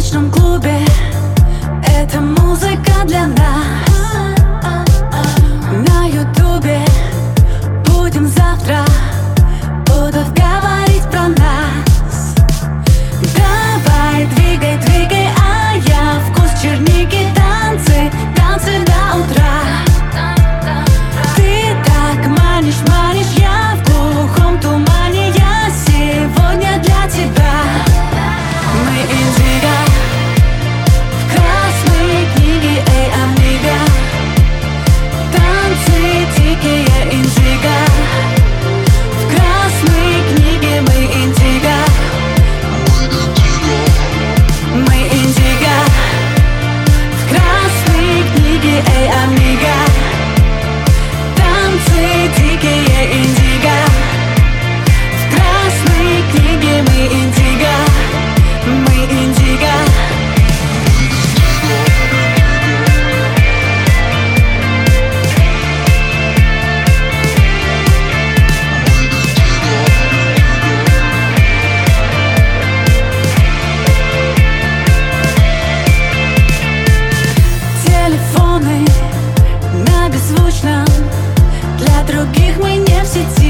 ночном клубе. Это музыка для нас. сети.